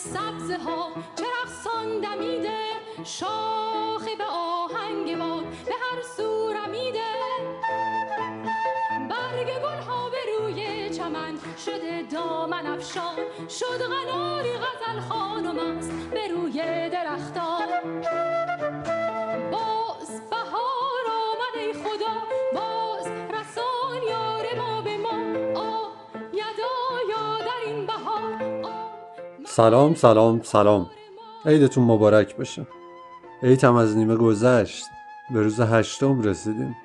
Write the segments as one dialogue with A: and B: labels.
A: سبزه ها چه رقصان دمیده شاخه به آهنگ باد به هر سو رمیده. برگ گل ها به روی چمن شده دامن افشان شد غناری غزل خانم است به روی درختان.
B: سلام سلام سلام. عیدتون مبارک باشه. عید هم از نیمه گذشت. به روز هشتم رسیدیم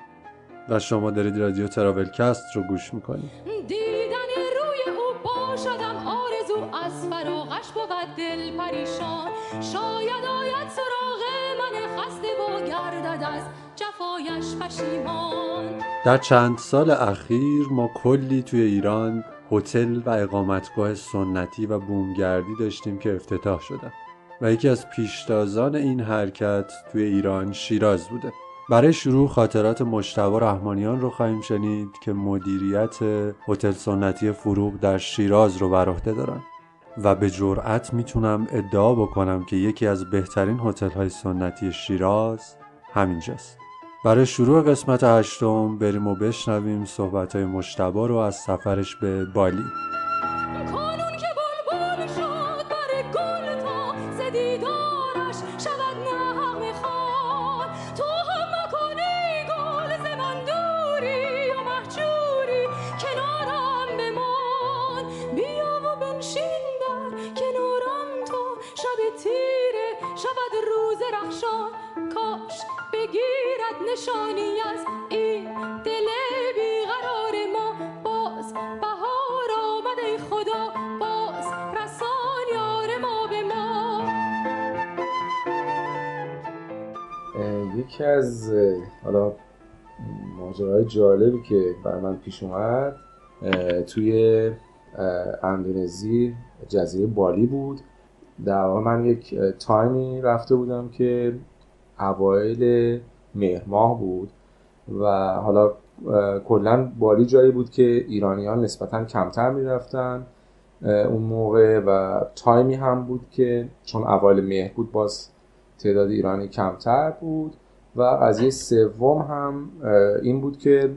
B: و شما دارید رادیو تراولکست رو گوش می‌کنید.
A: دیدن روی او با شدم آرزو از فراغش بود دل پریشان. شاید آید سراغ من خسته و گردد از جفایش پشیمان.
B: در چند سال اخیر ما کلی توی ایران هتل و اقامتگاه سنتی و بومگردی داشتیم که افتتاح شدن و یکی از پیشتازان این حرکت توی ایران شیراز بوده. برای شروع خاطرات مشتبا رحمانیان رو خواهیم شنید که مدیریت هتل سنتی فروغ در شیراز رو بر عهده دارن و به جرأت می‌تونم ادعا بکنم که یکی از بهترین هتل های سنتی شیراز همینجاست. برای شروع قسمت هشتم بریم و بشنویم صحبت های مشتبا رو از سفرش به بالی.
A: نشانی از این دل بیقرار ما. باز بهار آمد خدا باز رسان یار ما به ما.
C: یکی از حالا ماجراهای جالبی که بر من پیش اومد توی اندونزی جزیره بالی بود. در واقع من یک تایمی رفته بودم که اوایل مهر ماه بود و حالا کلا بالی جایی بود که ایرانیان نسبتا کمتر می‌رفتن اون موقع و تایمی هم بود که چون اوایل مهر بود باز تعداد ایرانی کمتر بود و قضیه سوم هم این بود که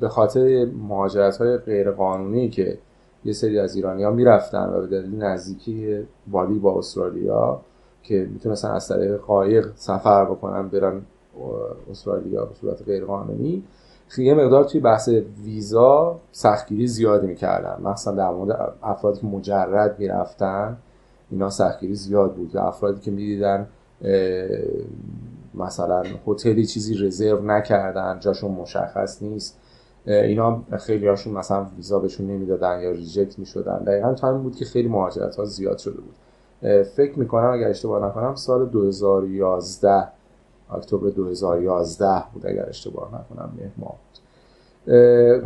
C: به خاطر مهاجرت های غیرقانونی که یه سری از ایرانی ها می‌رفتن و به دلیل نزدیکی بالی با استرالیا که می‌تونستن از طریق قایق سفر بکنن برن استرالیا به صورت غیرقانونی. خیلی یه مقدار توی بحث ویزا سختگیری زیادی می‌کردن. مثلا در مورد افرادی که مجرد می‌رفتن اینا سختگیری زیاد بود. و افرادی که می‌دیدن مثلا هتلی چیزی رزرو نکردن جاشون مشخص نیست. اینا خیلی هاشون مثلا ویزا بهشون نمی‌دادن یا reject می‌شدن. دقیقا time بود که خیلی مهاجرت ها زیاد شده بود. فکر می‌کنم اگر اشتباه نکنم سال 2011 اکتبر 2011 بود اگر اشتباه نکنم مهر ماه بود.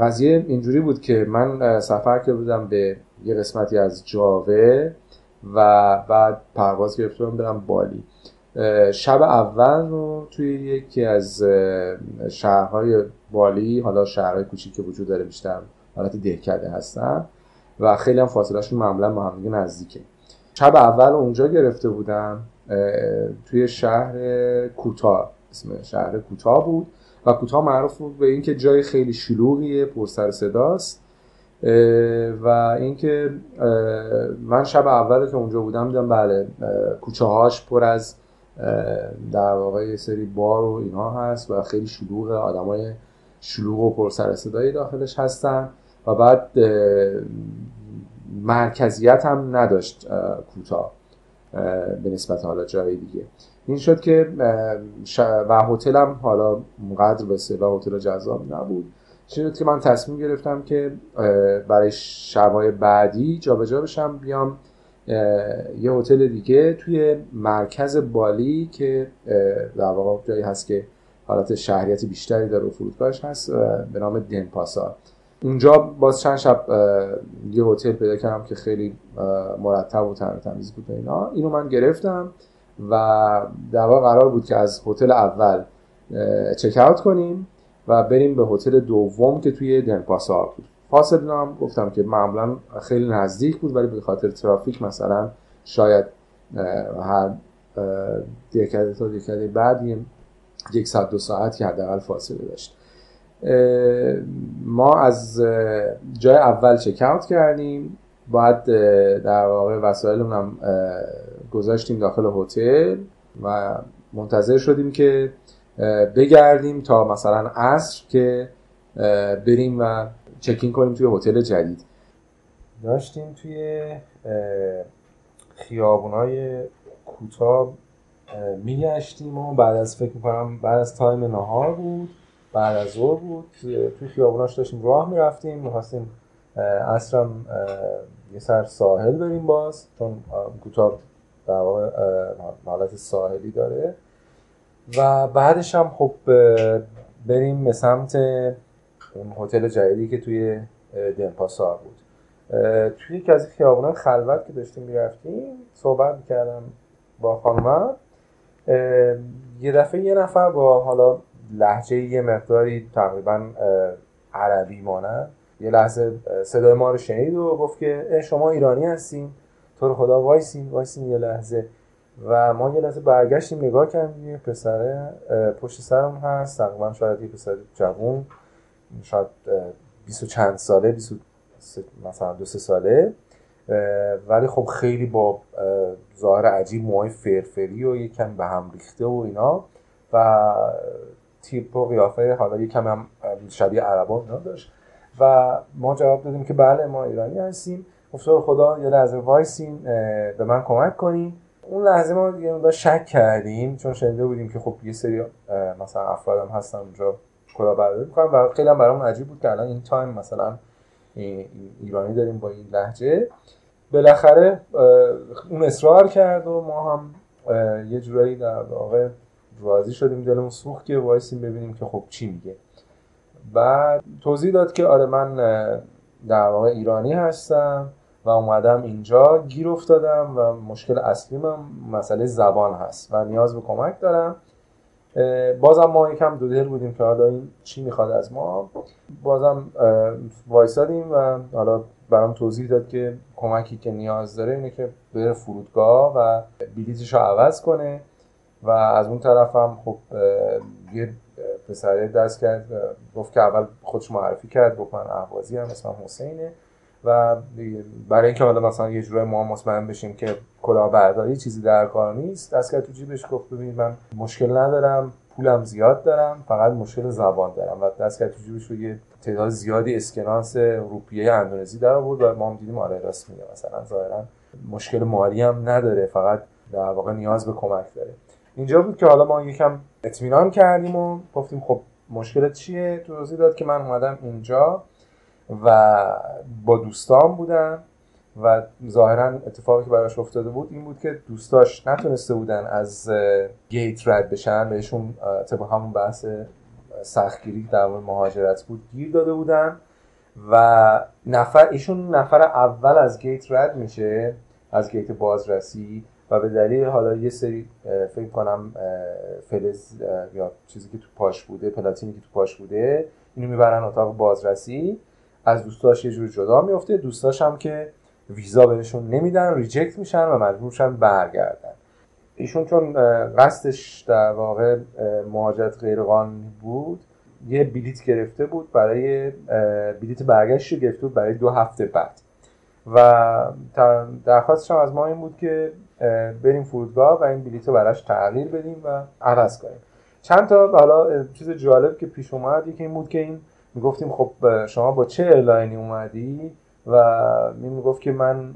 C: قضیه اینجوری بود که من سفر کرده بودم به یه قسمتی از جاوه و بعد پرواز گرفته بودم برم بالی. شب اول رو توی یکی از شهرهای بالی حالا شهرهای کوچیک که وجود داره بیشتر حالت دهکده هستن و خیلی هم فاصلهشون معمولا با هم نزدیکه. شب اول اونجا گرفته بودم توی شهر کوتا اسم شهر کوتا بود و کوتا معروف بود به اینکه جای خیلی شلوغیه پر سر صداست. و اینکه من شب اول که اونجا بودم دیدم بله کوچه هاش پر از در واقع یه سری بار و اینها هست و خیلی شلوغ آدمای شلوغ و پر سر صدایی داخلش هستن. و بعد مرکزیت هم نداشت اه، کوتاه اه، به نسبت حالا جای دیگه. این شد که و هتل هم حالا اونقدر به اصطلاح هتل جذاب نبود. شد که من تصمیم گرفتم که برای شبای بعدی جابجا بشم بیام یه هتل دیگه توی مرکز بالی که در واقع جایی هست که حالت شهریت بیشتری داره و فرودگاهش هست به نام دنپاسا اونجا باز چند شب یه هتل پیدا کردم که خیلی مرتب و تمیز بود اینا. اینو من گرفتم و در قرار بود که از هتل اول چک اوت کنیم و بریم به هتل دوم که توی دنپاسا بود. فاصله هم گفتم که معمولا خیلی نزدیک بود ولی به خاطر ترافیک مثلا شاید هر دکده تا دکده بعد یک ساعت دو ساعت که حداقل فاصله داشت. ما از جای اول چکاوت کردیم. بعد در واقع وسایلمون هم گذاشتیم داخل هتل و منتظر شدیم که بگردیم تا مثلا عصر که بریم و چکین کنیم توی هتل جدید. داشتیم توی خیابونای کوتاه میگشتیم و بعد از فکر می‌کنم بعد از تایم نهار بود. بعد از ظهر بود توی خیابوناش داشتیم راه می‌رفتیم. می‌خواستیم اصرم یه سر ساحل بریم باز چون کوتاه در واقع حالت ساحلی داره. و بعدش هم خب بریم به سمت هتل جدیدی که توی دنپاسار بود. توی یکی از خیابونای خلوت که داشتیم می‌رفتیم صحبت می‌کردم با خانمم یه دفعه یه نفر با حالا لهجه یه مقداری تقریبا عربی مانه. یه لحظه صدای ما رو شنید و گفت که شما ایرانی هستین. تو رو خدا وایسین وایسین یه لحظه. و ما یه لحظه برگشتیم نگاه کردیم یه پسره پشت سرم هست. تقریبا شاید یه پسر جوون شاید بیست و چند ساله بیست مثلا دو سه ساله. ولی خب خیلی با ظاهر عجیب موهای فرفری و یکم به هم ریخته و اینا. و تیپ و قیافه حالا یکم هم شبیه عربا اینا داشت. و ما جواب دادیم که بله ما ایرانی هستیم. گفتار خدا یه لحظه وایسین به من کمک کنیم اون لحظه ما یه شک کردیم چون شنیده بودیم که خب یه سری مثلا افراد هم هستن اونجا کلاهبرداری می‌کنن و خیلی هم برامون عجیب بود که الان این time مثلا ایرانی داریم با این لهجه بالاخره اون اصرار کرد و ما هم یه جورایی در واقع راضی شدیم دلمون سوخت که وایسیم ببینیم که خب چی میگه. بعد توضیح داد که آره من در واقع ایرانی هستم و اومدم اینجا گیر افتادم و مشکل اصلی من مسئله زبان هست و نیاز به کمک دارم. بازم ما یکم دو دل بودیم که حالا این چی می‌خواد از ما. بازم وایسادیم و حالا برام توضیح داد که کمکی که نیاز داره اینه که بره فرودگاه و بلیتش رو عوض کنه. و از اون طرف هم خب یه پسره دست کرد گفت که اول خودش معرفی کرد گفت من احوازی هم اسمم حسینه. و برای اینکه حالا مثلا یه جورای ما مطمئن بشیم که کلاهبرداری چیزی در کار نیست دست کرد تو جیبش گفت ببین من مشکل ندارم پولم زیاد دارم فقط مشکل زبان دارم. و دست کرد تو جیبش رو یه تعداد زیادی اسکناس روپیه اندونزی در آورد و ما هم دیدیم آره راست میگه مثلا ظاهرا مشکل مالی هم نداره فقط در واقع نیاز به کمک داره. اینجا بود که حالا ما یکم اطمینان کردیم و گفتیم خب مشکلت چیه؟ توضیح داد که من اومدم اینجا و با دوستان بودم و ظاهرا اتفاقی که براش افتاده بود این بود که دوستاش نتونسته بودن از گیت رد بشن بهشون طبق همون بحث سختگیری در مهاجرت بود گیر داده بودن و نفر ایشون نفر اول از گیت رد میشه از گیت بازرسی. و به دلیل حالا یه سری فکر کنم فلز یا چیزی که تو پاش بوده پلاتینی که تو پاش بوده اینو می‌برن اتاق بازرسی. از دوستاش یه جور جدا میفته. دوستاش هم که ویزا بهشون نمیدن ریجکت میشن و مجبورشن برگردن. ایشون چون قصدش در واقع مهاجرت غیرقانونی بود یه بلیت گرفته بود برای بلیت برگشت گرفته بود برای دو هفته بعد. و درخواستش هم از ما این بود که بریم فرودگاه و این بلیت رو براش تغییر بدیم و عوض کنیم. چند تا حالا چیز جالب که پیش اومد یکی این بود که این می‌گفتیم خب شما با چه airline ی اومدی؟ و می‌گفت که من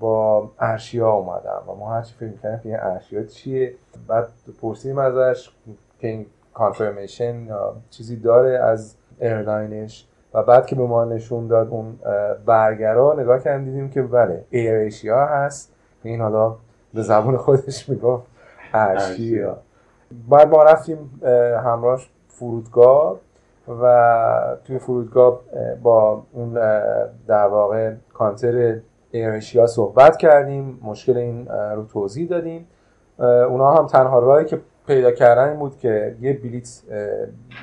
C: با AirAsia اومدم و ما هرچی فکر می‌کنیم این AirAsia چیه؟ بعد پرسیدیم ازش که این confirmation چیزی داره از airline ش و بعد که به ما نشون داد اون برگرا نگاه کردیم دیدیم که بله ایر هست. این حالا به زبون خودش می‌گفت ارشیا بعد ما رفتیم همراهش فرودگاه و توی فرودگاه با اون در واقع کانتر ایرشیا صحبت کردیم مشکل این رو توضیح دادیم. اونا هم تنها راهی که پیدا کردن این بود که یه بلیت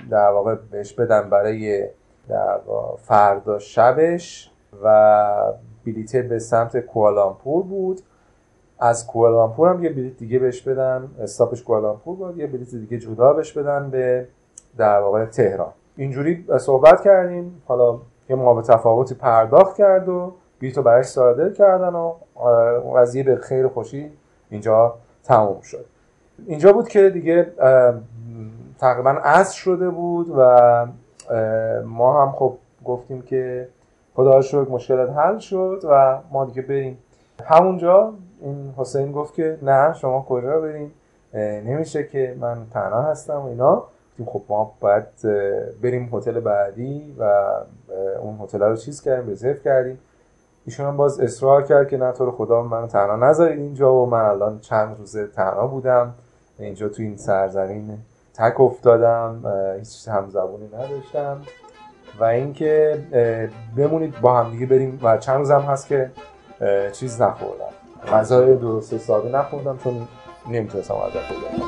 C: در واقع بهش بدن برای در فردا شبش و بلیته به سمت کوالامپور بود. از کوالامپور هم یه بلیت دیگه بهش بدن. استاپش کوالامپور بود یه بلیت دیگه جدا بهش بدن به در واقع تهران. اینجوری صحبت کردیم. حالا یه ما تفاوتی پرداخت کرد و بلیط رو برش صادر کردن و قضیه به خیر خوشی اینجا تموم شد. اینجا بود که دیگه تقریبا عصر شده بود و ما هم خب گفتیم که خدا شکر مشکلات حل شد و ما دیگه بریم. همونجا این حسین گفت که نه شما کجا بریم نمیشه که من تنها هستم و اینا. خب ما باید بریم هتل بعدی و اون هتل رو چیز کردیم رزرو کردیم. ایشون هم باز اصرار کرد که نه تو خدا منو تنها نذارید اینجا و من الان چند روزه تنها بودم. اینجا تو این سرزمین تک افتادم هیچ همزبونی نداشتم. و اینکه بمونید با هم دیگه بریم و چند روزم هست که چیز نخوردم. غذای درست حسابی نخوردم چون نمی‌تونستم عادت بگم.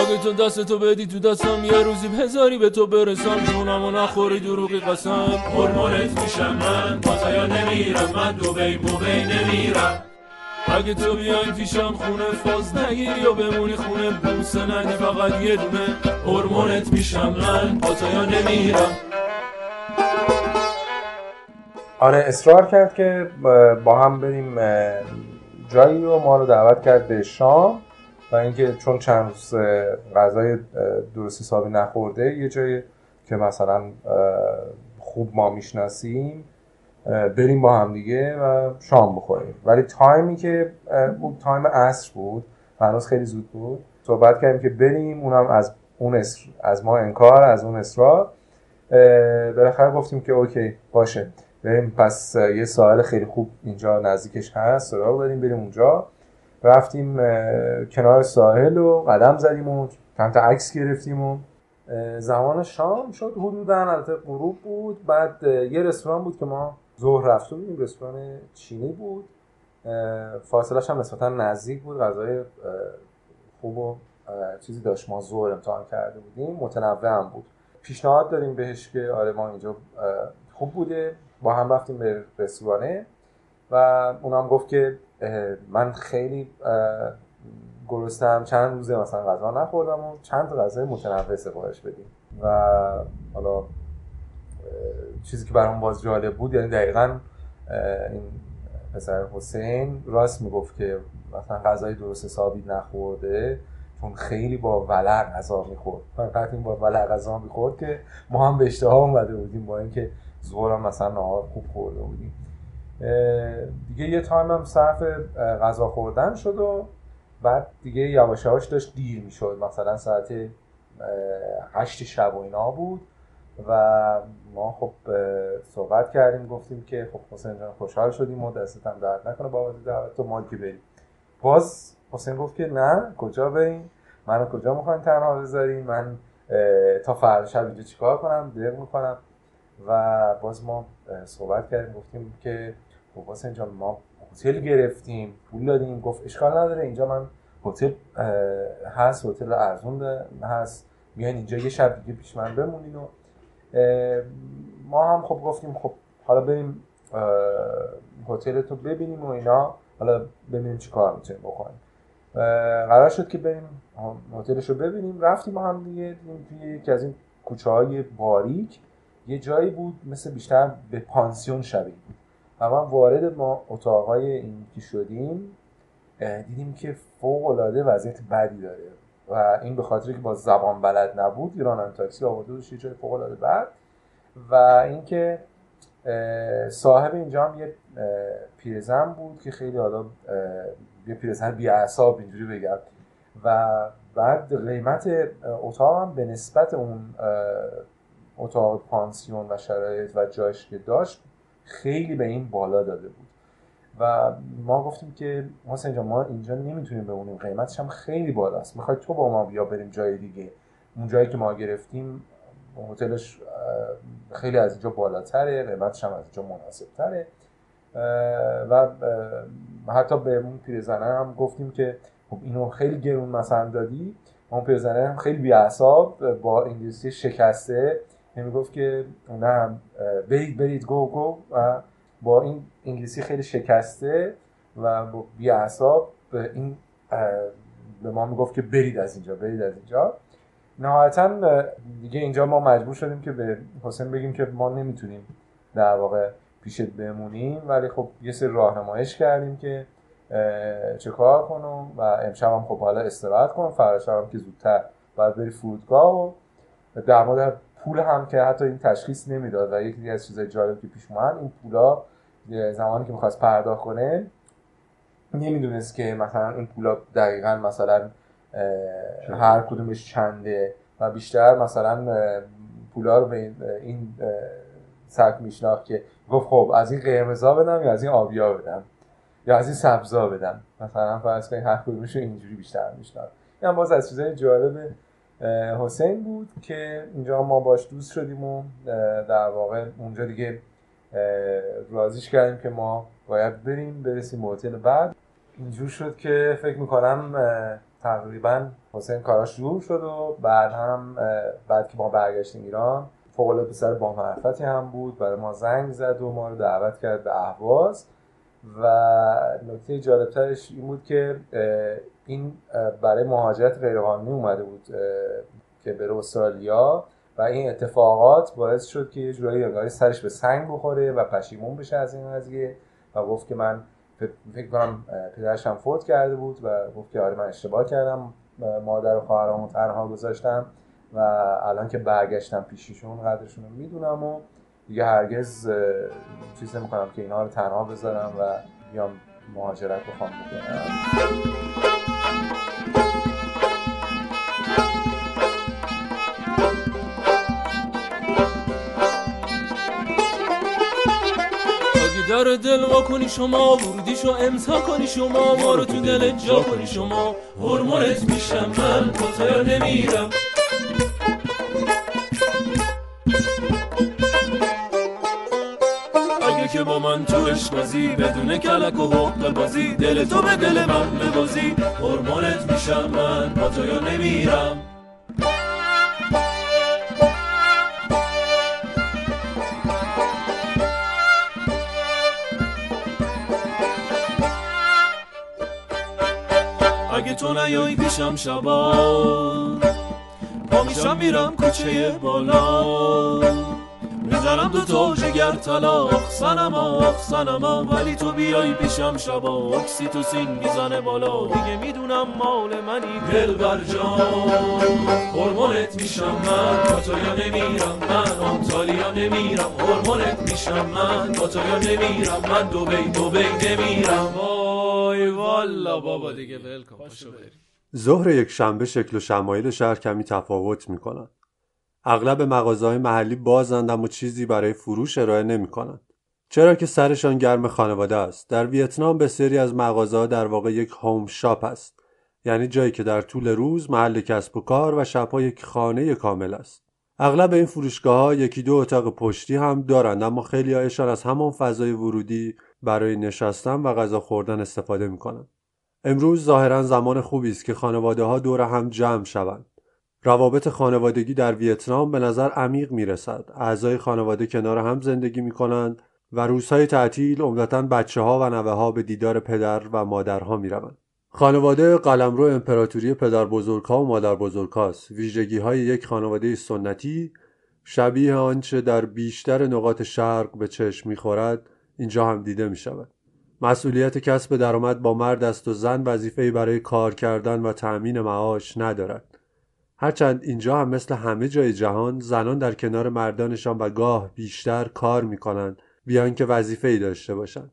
D: اگه تو دست تو بدی تو دستم یه روزی هزاری به تو برسم. جونمو نخوری دروغی قسم. هرمونت میشم من. یا نمیرم. من دو بی نمیرم. اگه تو بیای پیشم خونه فاز نگیری و بمونی خونه بوسه ندی فقط یه دونه. هرمونت میشم من. یا نمیرم.
C: آره اصرار کرد که با هم بریم جایی و ما رو دعوت کرد به شام و اینکه چون چند روز غذای درست حسابی نخورده یه جایی که مثلا خوب ما می‌شناسیم بریم با هم دیگه و شام بخوریم. ولی time ی که بود time عصر بود هنوز خیلی زود بود. صحبت کردیم که بریم اونم از اون از ما انکار از اون اصرار. بالاخره گفتیم که okay باشه. بریم پس یه ساحل خیلی خوب اینجا نزدیکش هست سراغ بریم بریم اونجا. رفتیم کنار ساحل و قدم زدیم و چند تا عکس گرفتیم و زمان شام شد. حدودا البته غروب بود. بعد یه رستوران بود که ما ظهر رفته بودیم رستوران چینی بود. فاصلش هم نسبتا نزدیک بود. غذای خوب و چیزی داشت. ما ظهر امتحان کرده بودیم. متنوع هم بود. پیشنهاد داریم بهش که آره ما اینجا خوب بوده. با هم رفتیم به رستورانه و اونم گفت که من خیلی گرستم چند روزه مثلا غذا نخوردم و چند تا غذای متنوع سفارش بدیم. و حالا چیزی که برام باز جالب بود یعنی دقیقا این پسر حسین راست می‌گفت که مثلا غذای درست حسابی نخورده چون خیلی با ولع غذا می‌خورد. فقط این با ولع غذا می‌خورد که ما هم به اشتها اومده بودیم با اینکه ظهرم مثلا نهار خوب خورده بودیم. دیگه یه تایم هم صرف غذا خوردن شد و بعد دیگه یواش یواش داشت دیر می‌شد. مثلا ساعت هشت شب و اینا بود و ما خب صحبت کردیم گفتیم که خب حسین جان خوشحال شدیم و دستت هم درد نکنه بابت دعوت تو مال که بریم. باز حسین گفت که نه کجا بریم؟ منو کجا می‌خواین تنها بذارین من تا فردا شب اینجا چیکار کنم؟ دق می‌کنم. و باز ما صحبت کردیم گفتیم که خب حسین جان ما هتل گرفتیم پول دادیم گفت اشکال نداره اینجا من هتل هست هتل ارزون هست. میان اینجا یه شب دیگه پیش من بمونین و ما هم خب گفتیم خب حالا بریم هتل تو ببینیم و اینا. حالا ببینیم چی کار می‌تونیم بکنیم. قرار شد که بریم هتلش رو ببینیم. رفتیم هم دیگه توی یکی از این کوچه های باریک. یه جایی بود مثل بیشتر به پانسیون شبیه بود. و من وارد ما اتاقای این که شدیم دیدیم که فوق العاده وضعیت بدی داره. و این به خاطر که با زبان بلد نبود ایران تاکسی آورده بود یه جای فوق العاده بد و اینکه صاحب اینجا هم یه پیرزن بود که خیلی حالا یه پیرزن بی اعصاب اینجوری بگم. و بعد قیمت اتاق هم به نسبت اون اتاق پانسیون و شرایط و جایش که داشت خیلی به این بالا داده بود. و ما گفتیم که حسین جان ما اینجا نمی‌تونیم بمونیم قیمتش هم خیلی بالاست. می‌خوای تو با ما بیا بریم جای دیگه. اون جایی که ما گرفتیم هتلش خیلی از اینجا بالاتره قیمتش هم از اینجا مناسب تره و حتی به اون پیرزنه هم گفتیم که خب اینو خیلی گرون مثلا دادی. اون پیرزنه هم خیلی بیعصاب با انگلیسی شکسته. می‌گفت که نه برید برید گو گو. و با این انگلیسی خیلی شکسته و بی به این به ما می‌گفت که برید از اینجا برید از اینجا. نهایتا دیگه اینجا ما مجبور شدیم که به حسین بگیم که ما نمی‌تونیم در واقع پیشت بمونیم. ولی خب یه سری راهنمایش کردیم که چه کار کنم؟ و امشب هم خب حالا استراحت کنم فردا هم که زودتر باید بری فرودگاه و در مورد پول هم که حتی این تشخیص نمی‌داد و یکی از چیزای جالب که پیش اومد این پولا زمانی که می‌خواست پرداخت کنه نمی‌دونست که مثلا این پولا دقیقا مثلا هر کدومش چنده و بیشتر مثلا پولا رو به این سرک میشناخت که گفت خب از این قرمزا بدم یا از این آبیا بدم؟ یا از این سبزا بدم؟ مثلا فرض کنید هر کدومش رو اینجوری بیشتر میشناخت. این باز از چیزای جالب حسین بود که اینجا ما باش دوست شدیم و در واقع اونجا دیگه رازیش کردیم که ما باید بریم برسیم هتل بعد. اینجور شد که فکر می‌کنم تقریبا حسین کاراش جور شد و بعد هم بعد که ما برگشتیم ایران فوق العاده پسر با معرفتی هم بود. برای ما زنگ زد و ما رو دعوت کرد به اهواز. و نکته جالبترش این بود که این برای مهاجرت غیرقانونی اومده بود که بره استرالیا و این اتفاقات باعث شد که یه جورایی انگاری سرش به سنگ بخوره و پشیمون بشه از این قضیه و گفت که من فکر کنم پدرش هم فوت کرده بود و گفت که آره من اشتباه کردم مادر و خواهرامو تنها گذاشتم و الان که برگشتم پیششون قدرشون رو می‌دونم و دیگه هرگز چیز نمی‌کنم که اینها رو تنها بذارم و بیام مهاجرت بخوام. بکنم
D: دل وا کنی شما ورودیشو امضا کنی شما ما رو تو دل جا کنی شما. هرمونت میشم من کتا نمیرم. اگه که با من تو بازی بدون کلک و حق بازی دل تو به دل من ببازی. هرمونت میشم من یا نمیرم. تو نیای پیشم شبا با میشم میرم کوچه بالا. می‌زنم دو تا جگر طلاق سنما سنما ولی تو بیای پیشم شبا اکسیتوسین می‌زنه بالا. دیگه می‌دونم مال منی دل جان. هرمونت میشم من با تو یا نمیرم من. آنتالیا نمیرم هرمونت میشم من. با تو یا نمیرم من. دوبی دوبی نمیرم. والا بابا دیگه ول کن
B: ظهر یک شنبه شکل و شمایل شهر کمی تفاوت می‌کنن. اغلب مغازه محلی بازند اما چیزی برای فروش ارائه نمی‌کنند. چرا که سرشان گرم خانواده است. در ویتنام بسیاری از مغازه در واقع یک هوم شاپ است. یعنی جایی که در طول روز محل کسب و کار و شبها یک خانه کامل است. اغلب این فروشگاه ها یکی دو اتاق پشتی هم دارند اما خیلی هایشان از همان فضای ورودی برای نشستن و غذا خوردن استفاده می کنند. امروز ظاهرا زمان خوبی است که خانواده ها دور هم جمع شوند. روابط خانوادگی در ویتنام به نظر عمیق می رسد. اعضای خانواده کنار هم زندگی می کنند و روزهای تعطیل عمدتا بچه ها و نوه ها به دیدار پدر و مادرها می روند. خانواده قلمرو امپراتوری پدر بزرگها و مادر بزرگهاست. ویژگی های یک خانواده سنتی شبیه آنچه در بیشتر نقاط شرق به چشم می‌خورد اینجا هم دیده می شود. مسئولیت کسب درآمد با مرد است و زن وظیفه‌ای برای کار کردن و تأمین معاش ندارد. هرچند اینجا هم مثل همه جای جهان زنان در کنار مردانشان و گاه بیشتر کار می کنند بیان که وظیفه ای داشته باشند.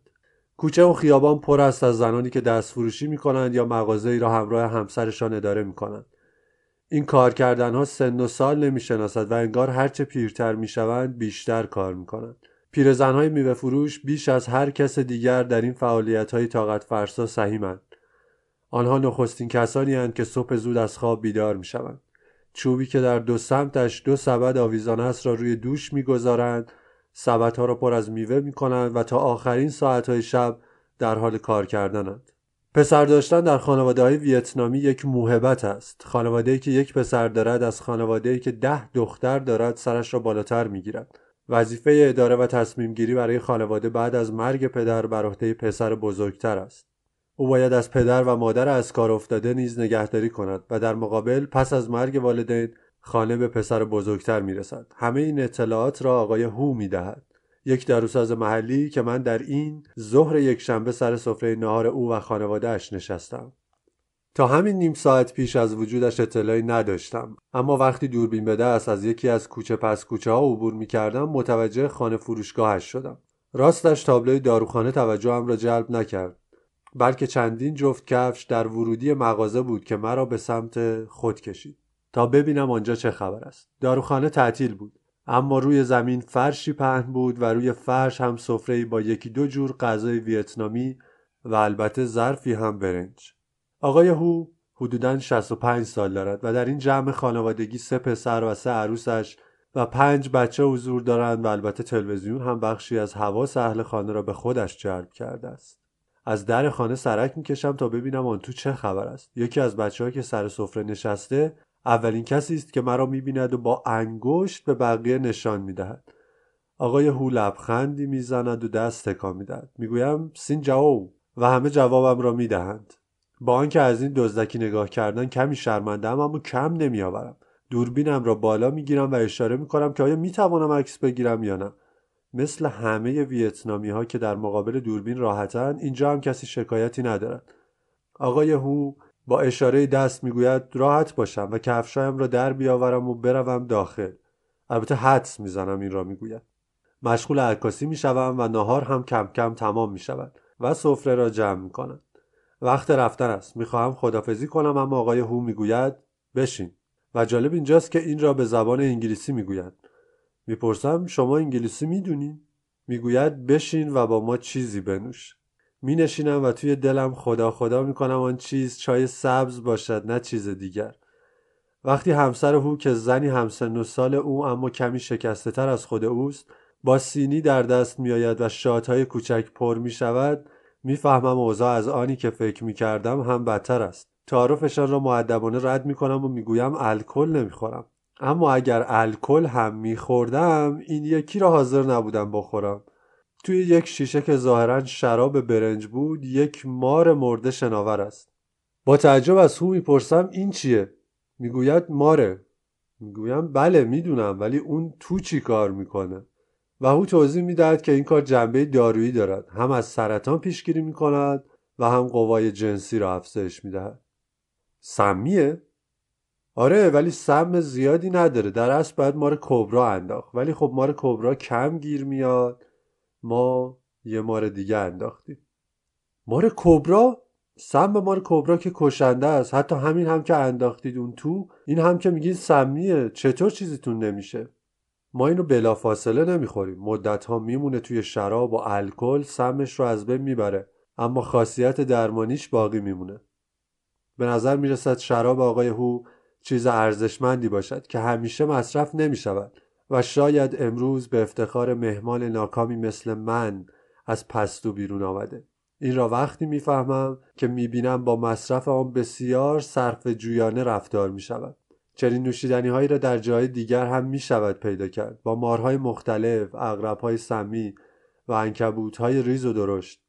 B: کوچه و خیابان پر است از زنانی که دست فروشی می کنند یا مغازه را همراه همسرشان اداره می کنند. این کار کردن ها سن و سال نمی شناسد و انگار هرچه پیرتر می شوند بیشتر کار می کنند. پیرزنهای میوه فروش بیش از هر کس دیگر در این فعالیت های طاقت فرسا سهیمند. آنها نخستین کسانی هستند که صبح زود از خواب بیدار می شوند. چوبی که در دو سمتش دو سبد آویزان است را روی دوش می‌گذارند سبدها را پر از میوه می کنند و تا آخرین ساعتهای شب در حال کار کردنند. پسر داشتن در خانواده های ویتنامی یک موهبت است خانواده که یک پسر دارد از خانواده که ده دختر دارد سرش را بالاتر می‌گیرد وظیفه اداره و تصمیم گیری برای خانواده بعد از مرگ پدر بر عهده پسر بزرگتر است. او باید از پدر و مادر از کار افتاده نیز نگهداری کند و در مقابل پس از مرگ والدین خانه به پسر بزرگتر می‌رسد. همه این اطلاعات را آقای هو می‌دهد. یک داروساز محلی که من در این ظهر یک شنبه سر سفره نهار او و خانوادهاش نشستم. تا همین نیم ساعت پیش از وجودش اطلاعی نداشتم. اما وقتی دوربین به دست از یکی از کوچه پس کوچه ها عبور می کردم متوجه خانه فروشگاهش شدم. راستش تابلوی داروخانه توجهم را جلب نکرد. بلکه چندین جفت کفش در ورودی مغازه بود که مرا به سمت خود کشید. تا ببینم آنجا چه خبر است. داروخانه تعطیل بود. اما روی زمین فرشی پهن بود و روی فرش هم سفره با یکی دو جور غذای ویتنامی و البته ظرفی هم برنج. آقای هو حدوداً 65 سال دارد و در این جمع خانوادگی سه پسر و سه عروسش و پنج بچه حضور دارند و البته تلویزیون هم بخشی از حواس اهل خانه را به خودش جلب کرده است. از در خانه سرک می‌کشم تا ببینم آن تو چه خبر است. یکی از بچه که سر سفره نشسته اولین کسی است که مرا می‌بیند و با انگشت به بقیه نشان می‌دهد. آقای هو لبخندی می‌زند و دست تکان می‌دهد. می‌گویم سین جاو و همه جوابم را می‌دهند. با آنکه از این دزدکی نگاه کردن کمی شرمندهام اما کم نمیآورم. دوربینم را بالا می‌گیرم و اشاره می‌کنم که آیا می‌توانم عکس بگیرم یا نه. مثل همه ویتنامی ها که در مقابل دوربین راحتن اینجا هم کسی شکایتی ندارد. آقای هو با اشاره دست می‌گوید راحت باشم و کفشایم را در بیاورم و بروم داخل. البته حدس می‌زنم این را می‌گوید. مشغول عکاسی می‌شوم و نهار هم کم کم تمام می‌شود و سفره را جمع می‌کنم. وقت رفتن است. می‌خواهم خدافزی کنم اما آقای هو می‌گوید بشین. و جالب اینجاست که این را به زبان انگلیسی می‌گوید می‌پرسم شما انگلیسی می‌دونین؟ می‌گوید بشین و با ما چیزی بنوش. می نشینم و توی دلم خدا خدا می کنم آن چیز چای سبز باشد نه چیز دیگر. وقتی همسر هو که زنی همسن و سال او اما کمی شکسته تر از خود اوست با سینی در دست می آید و شادهای کوچک پر می شود می‌فهمم اوضاع از آنی که فکر می کردم هم بدتر است. تعارفشان را معدبانه رد می کنم و می‌گویم الکل نمی‌خورم. اما اگر الکل هم میخوردم این یکی را حاضر نبودم بخورم. توی یک شیشه که ظاهرا شراب برنج بود یک مار مرده شناور است. با تعجب از هو می‌پرسم این چیه؟ می‌گوید ماره. می‌گویم بله می‌دونم ولی اون تو چی کار می‌کنه؟ و او توضیح می‌دهد که این کار جنبه دارویی دارد. هم از سرطان پیشگیری می‌کند و هم قوای جنسی را افزایش می‌دهد. سمیه؟ آره ولی سم زیادی نداره. در اصل باید مار کبرا انداخت. ولی خب مار کبرا کم گیر میاد. ما یه مار دیگه انداختیم. مار کبرا؟ سم مار کبرا که کشنده است. حتی همین هم که انداختید اون تو این هم که میگین سمیه. چطور چیزیتون نمیشه؟ ما اینو بلافاصله نمی‌خوریم. مدت ها میمونه توی شراب و الکل سمش رو از بین می‌بره. اما خاصیت درمانیش باقی میمونه. به نظر می‌رسد شراب آقای هو چیز ارزشمندی باشد که همیشه مصرف نمی‌شود و شاید امروز به افتخار مهمان ناکامی مثل من از پستو بیرون آمده. این را وقتی می‌فهمم که می‌بینم با مصرف آن بسیار صرف جویانه رفتار می شود چنین نوشیدنی هایی را در جای دیگر هم می شود پیدا کرد. با مارهای مختلف، اغرب های سمی و انکبوت های ریز و درشت.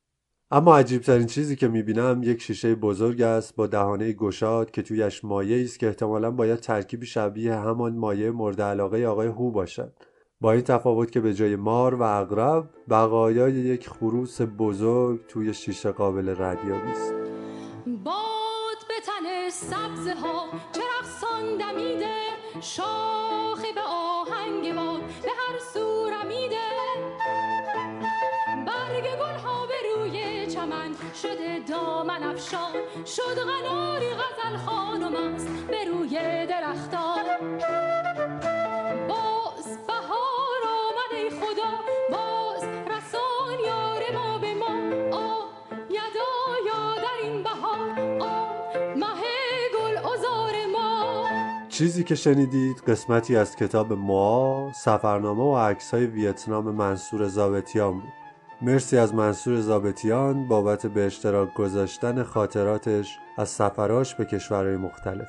B: اما عجیبترین چیزی که می‌بینم یک شیشه بزرگ است با دهانه گشاد که تویش مایه است که احتمالا باید ترکیبی شبیه همان مایه مورد علاقه آقای هو باشد. با این تفاوت که به جای مار و اغرب بقایای یک خروس بزرگ توی شیشه قابل ردیابی است.
A: تن سبزه ها چرخ دمیده شاخه به آهنگ باد به هر سو رمیده. برگ گل ها به روی چمن شده دامن افشان شد غناری غزل خانم است به روی درختان.
B: چیزی که شنیدید قسمتی از کتاب ما سفرنامه و عکس های ویتنام منصور زابتیان بود. مرسی از منصور زابتیان بابت به اشتراک گذاشتن خاطراتش از سفراش به کشورهای مختلف.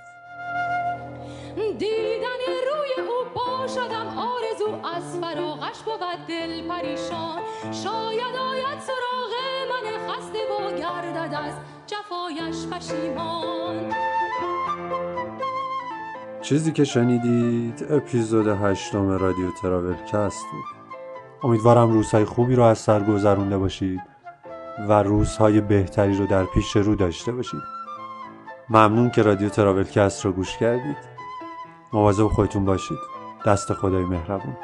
A: دیدن روی او با شدم آرزو از فراغش بود دل پریشان. شاید آید سراغ من خسته و گردد از جفایش پشیمان.
B: چیزی که شنیدید اپیزود هشتم رادیو TravelCast بود. امیدوارم روزهای خوبی رو از سر گذرونده باشید و روزهای بهتری رو در پیش رو داشته باشید. ممنون که رادیو TravelCast رو گوش کردید. مواظب خودتون باشید. دست خدای مهربون.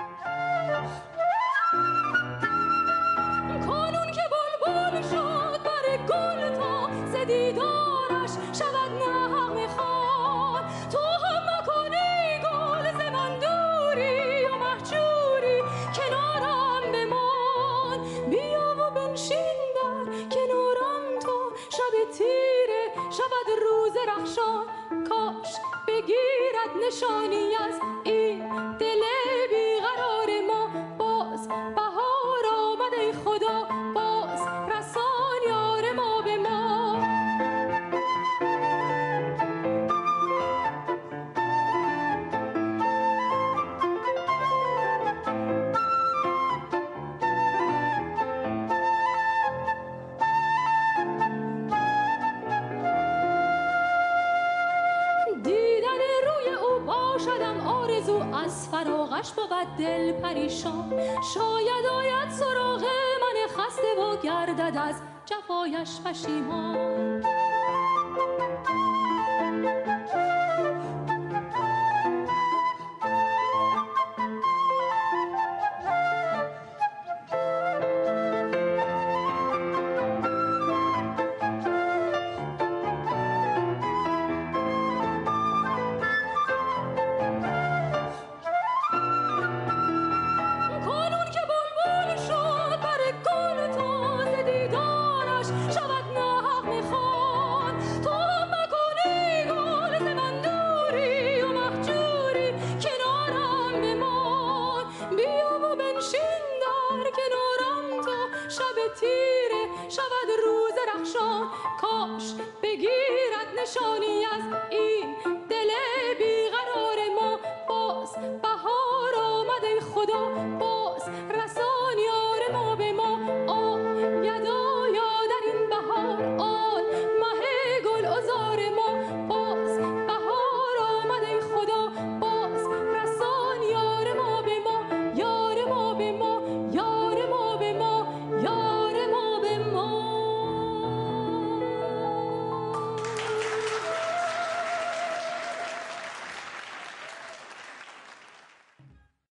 A: فراغش بود دل پریشان. شاید آید سراغ من خسته و گردد از جفایش پشیمان.